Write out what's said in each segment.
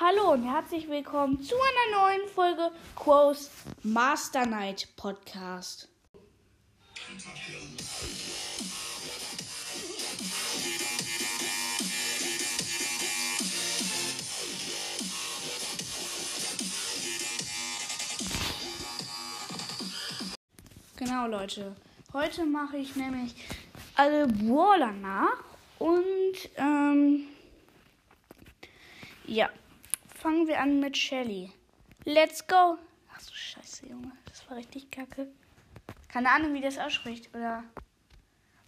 Hallo und herzlich willkommen zu einer neuen Folge Quos Master Night Podcast. Genau, Leute. Heute mache ich nämlich alle Brawler nach und ähm, ja, fangen wir an mit Shelly. Let's go. Ach so, scheiße, Junge. Das war richtig kacke. Keine Ahnung, wie das ausspricht. Oder,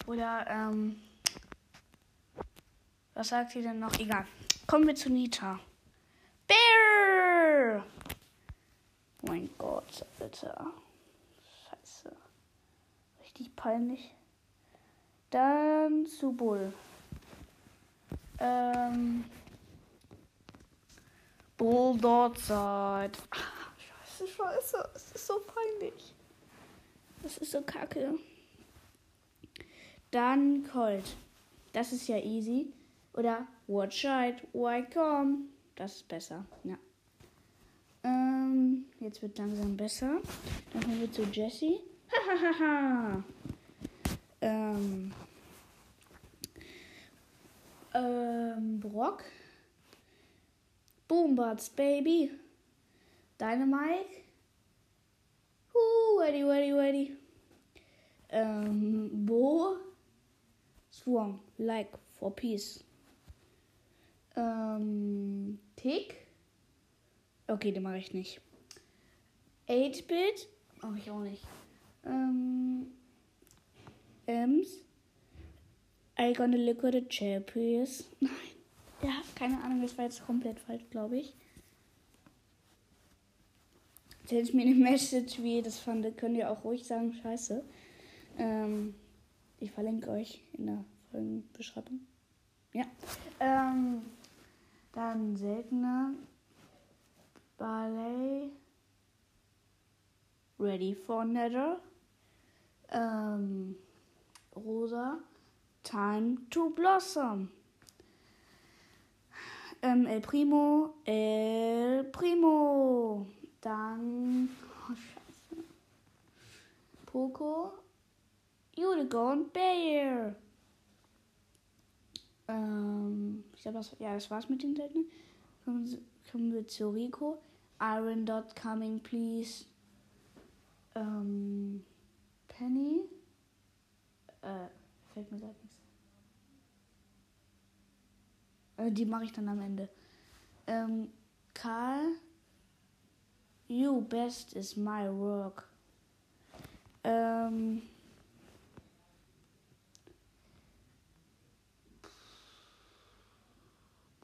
oder, ähm, was sagt sie denn noch? Egal. Kommen wir zu Nita. Bear! Mein Gott, Alter. Scheiße. Richtig peinlich. Dann zu Bull. Ähm, Bulldog-Zeit. Scheiße, scheiße. Es ist so peinlich. Das ist so kacke. Dann Colt. Das ist ja easy. Oder Watch out, why come? Das ist besser, ja. Ähm, jetzt wird langsam besser. Dann kommen wir zu Jessie. Hahaha. ähm, ähm, Brock. Boombots, Baby. Dynamite. Uh, ready, ready, ready. Ähm, Bo. Swarm, like for peace. Ähm, Tick. Okay, den mache ich nicht. 8-Bit. Mache ich auch nicht. Ähm, Ems. I gonna look at the chair, please. Nein. Ja, keine Ahnung, das war jetzt komplett falsch, glaube ich. Erzählt mir eine Message, wie ihr das fandet, könnt ihr auch ruhig sagen, scheiße. Ähm, ich verlinke euch in der Folgenbeschreibung. Ja. Ähm, dann seltener Ballet. Ready for Nether. Ähm, Rosa. Time to Blossom. Ähm, El Primo. El Primo. Dann. Oh, Scheiße. Poco. Unicorn Bear. Ähm, ich glaube, das, ja, das war's mit den Seltenen. Kommen, kommen wir zu Rico. Iron Dot coming, please. Ähm, Penny. Äh, fällt mir gerade nichts. Äh, die mache ich dann am Ende. Ähm, Karl. You best is my work. Ähm.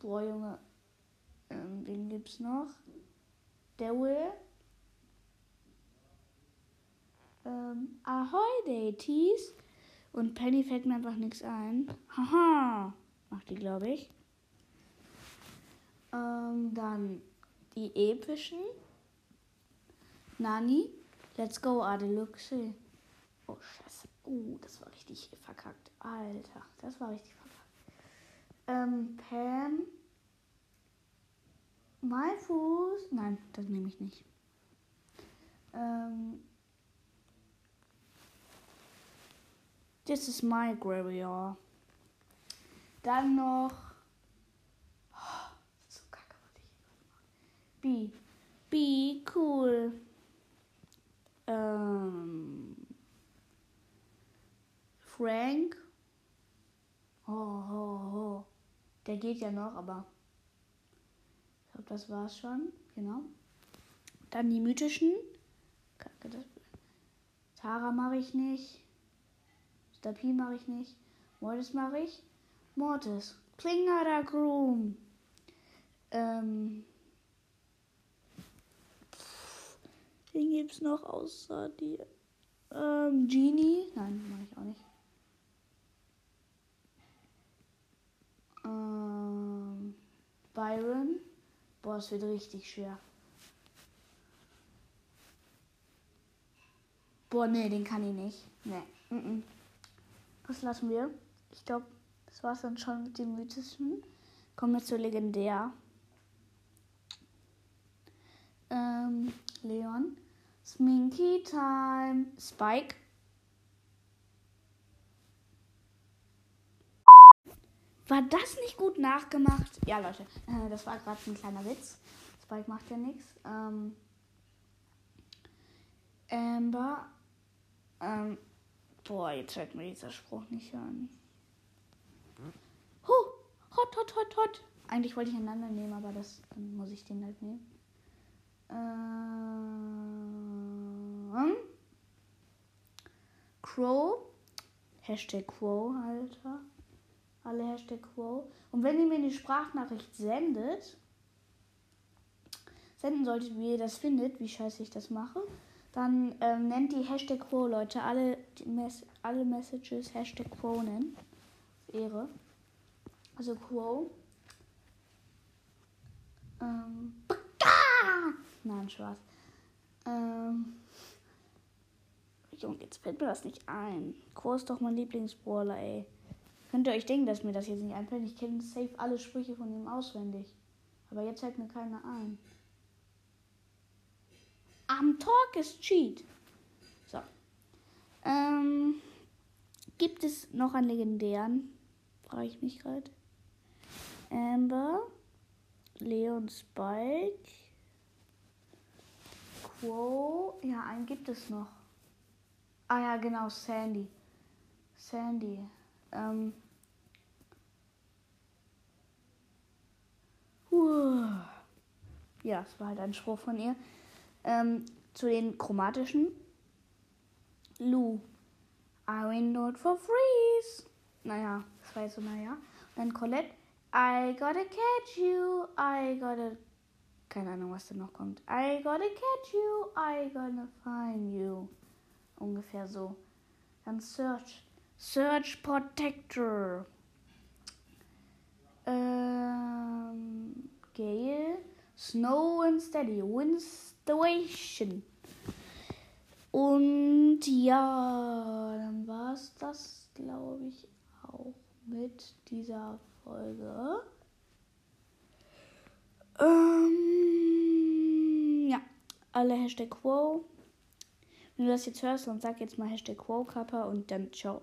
Boah, Junge. Ähm, wen gibt's noch? Daryl. Ähm, Ahoy, Daties. Und Penny fällt mir einfach nichts ein. Haha. Macht die, glaube ich. Ähm, dann die epischen. Nani. Let's go, Adeluxe. Oh, scheiße. Uh, das war richtig verkackt. Alter, das war richtig verkackt. Ähm, Pam. My Fuß. Nein, das nehme ich nicht. Ähm. This is my Graveyard. Dann noch. Oh, so kacke, was ich hier B. B, cool. Ähm. Frank. Oh, oh, oh. Der geht ja noch, aber. Ich glaube, das war's schon. Genau. Dann die mythischen. Kacke, das. Tara mache ich nicht. Stapi mache ich nicht. Mortis mache ich. Mortis. Klinger Groom. Ähm. Den gibt's noch außer die. Ähm, Genie. Nein, mache ich auch nicht. Ähm, Byron. Boah, es wird richtig schwer. Boah, nee, den kann ich nicht. Nee. Mm -mm. Das lassen wir. Ich glaube, das war's dann schon mit dem mythischen. Kommen wir zur legendär. Ähm, Leon. Sminky Time. Spike. War das nicht gut nachgemacht? Ja, Leute, äh, das war gerade ein kleiner Witz. Spike macht ja nichts. Ähm, Amber. Ähm, boah, jetzt hört mir dieser Spruch nicht an. Huh, hot, hot, hot, hot. Eigentlich wollte ich einander nehmen, aber das muss ich den halt nehmen. Ähm, Crow. Hashtag Crow, Alter. Alle Hashtag Crow. Und wenn ihr mir eine Sprachnachricht sendet, senden solltet, wie ihr das findet, wie scheiße ich das mache, dann ähm, nennt die Hashtag Crow, Leute. Alle, Mes alle Messages Hashtag Crow nennen. Ehre. Also Crow. Ähm. Spaß. Ähm. Junge, jetzt fällt mir das nicht ein. Crow ist doch mein Lieblingsbrawler, ey. Könnt ihr euch denken, dass mir das jetzt nicht einfällt? Ich kenne safe alle Sprüche von ihm auswendig. Aber jetzt fällt mir keiner ein. Am Talk ist Cheat. So. Ähm, gibt es noch einen legendären? Frage ich mich gerade. Amber, Leon Spike, Quo. Ja, einen gibt es noch. Ah ja, genau, Sandy. Sandy. Ähm. Uh. Ja, es war halt ein Spruch von ihr. Ähm, zu den chromatischen. Lou. I win not for freeze. Naja, das war jetzt so, naja. dann Colette. I gotta catch you. I gotta. Keine Ahnung, was da noch kommt. I gotta catch you. I gotta find you. Ungefähr so. Dann Search. Search Protector. Ähm, Gale. Snow and Steady. Winstration. Und ja, dann war es das, glaube ich, auch mit dieser Folge. Ähm, ja, alle Hashtag Quo. Wenn du das jetzt hörst, dann sag jetzt mal Hashtag Quo Kappa und dann ciao.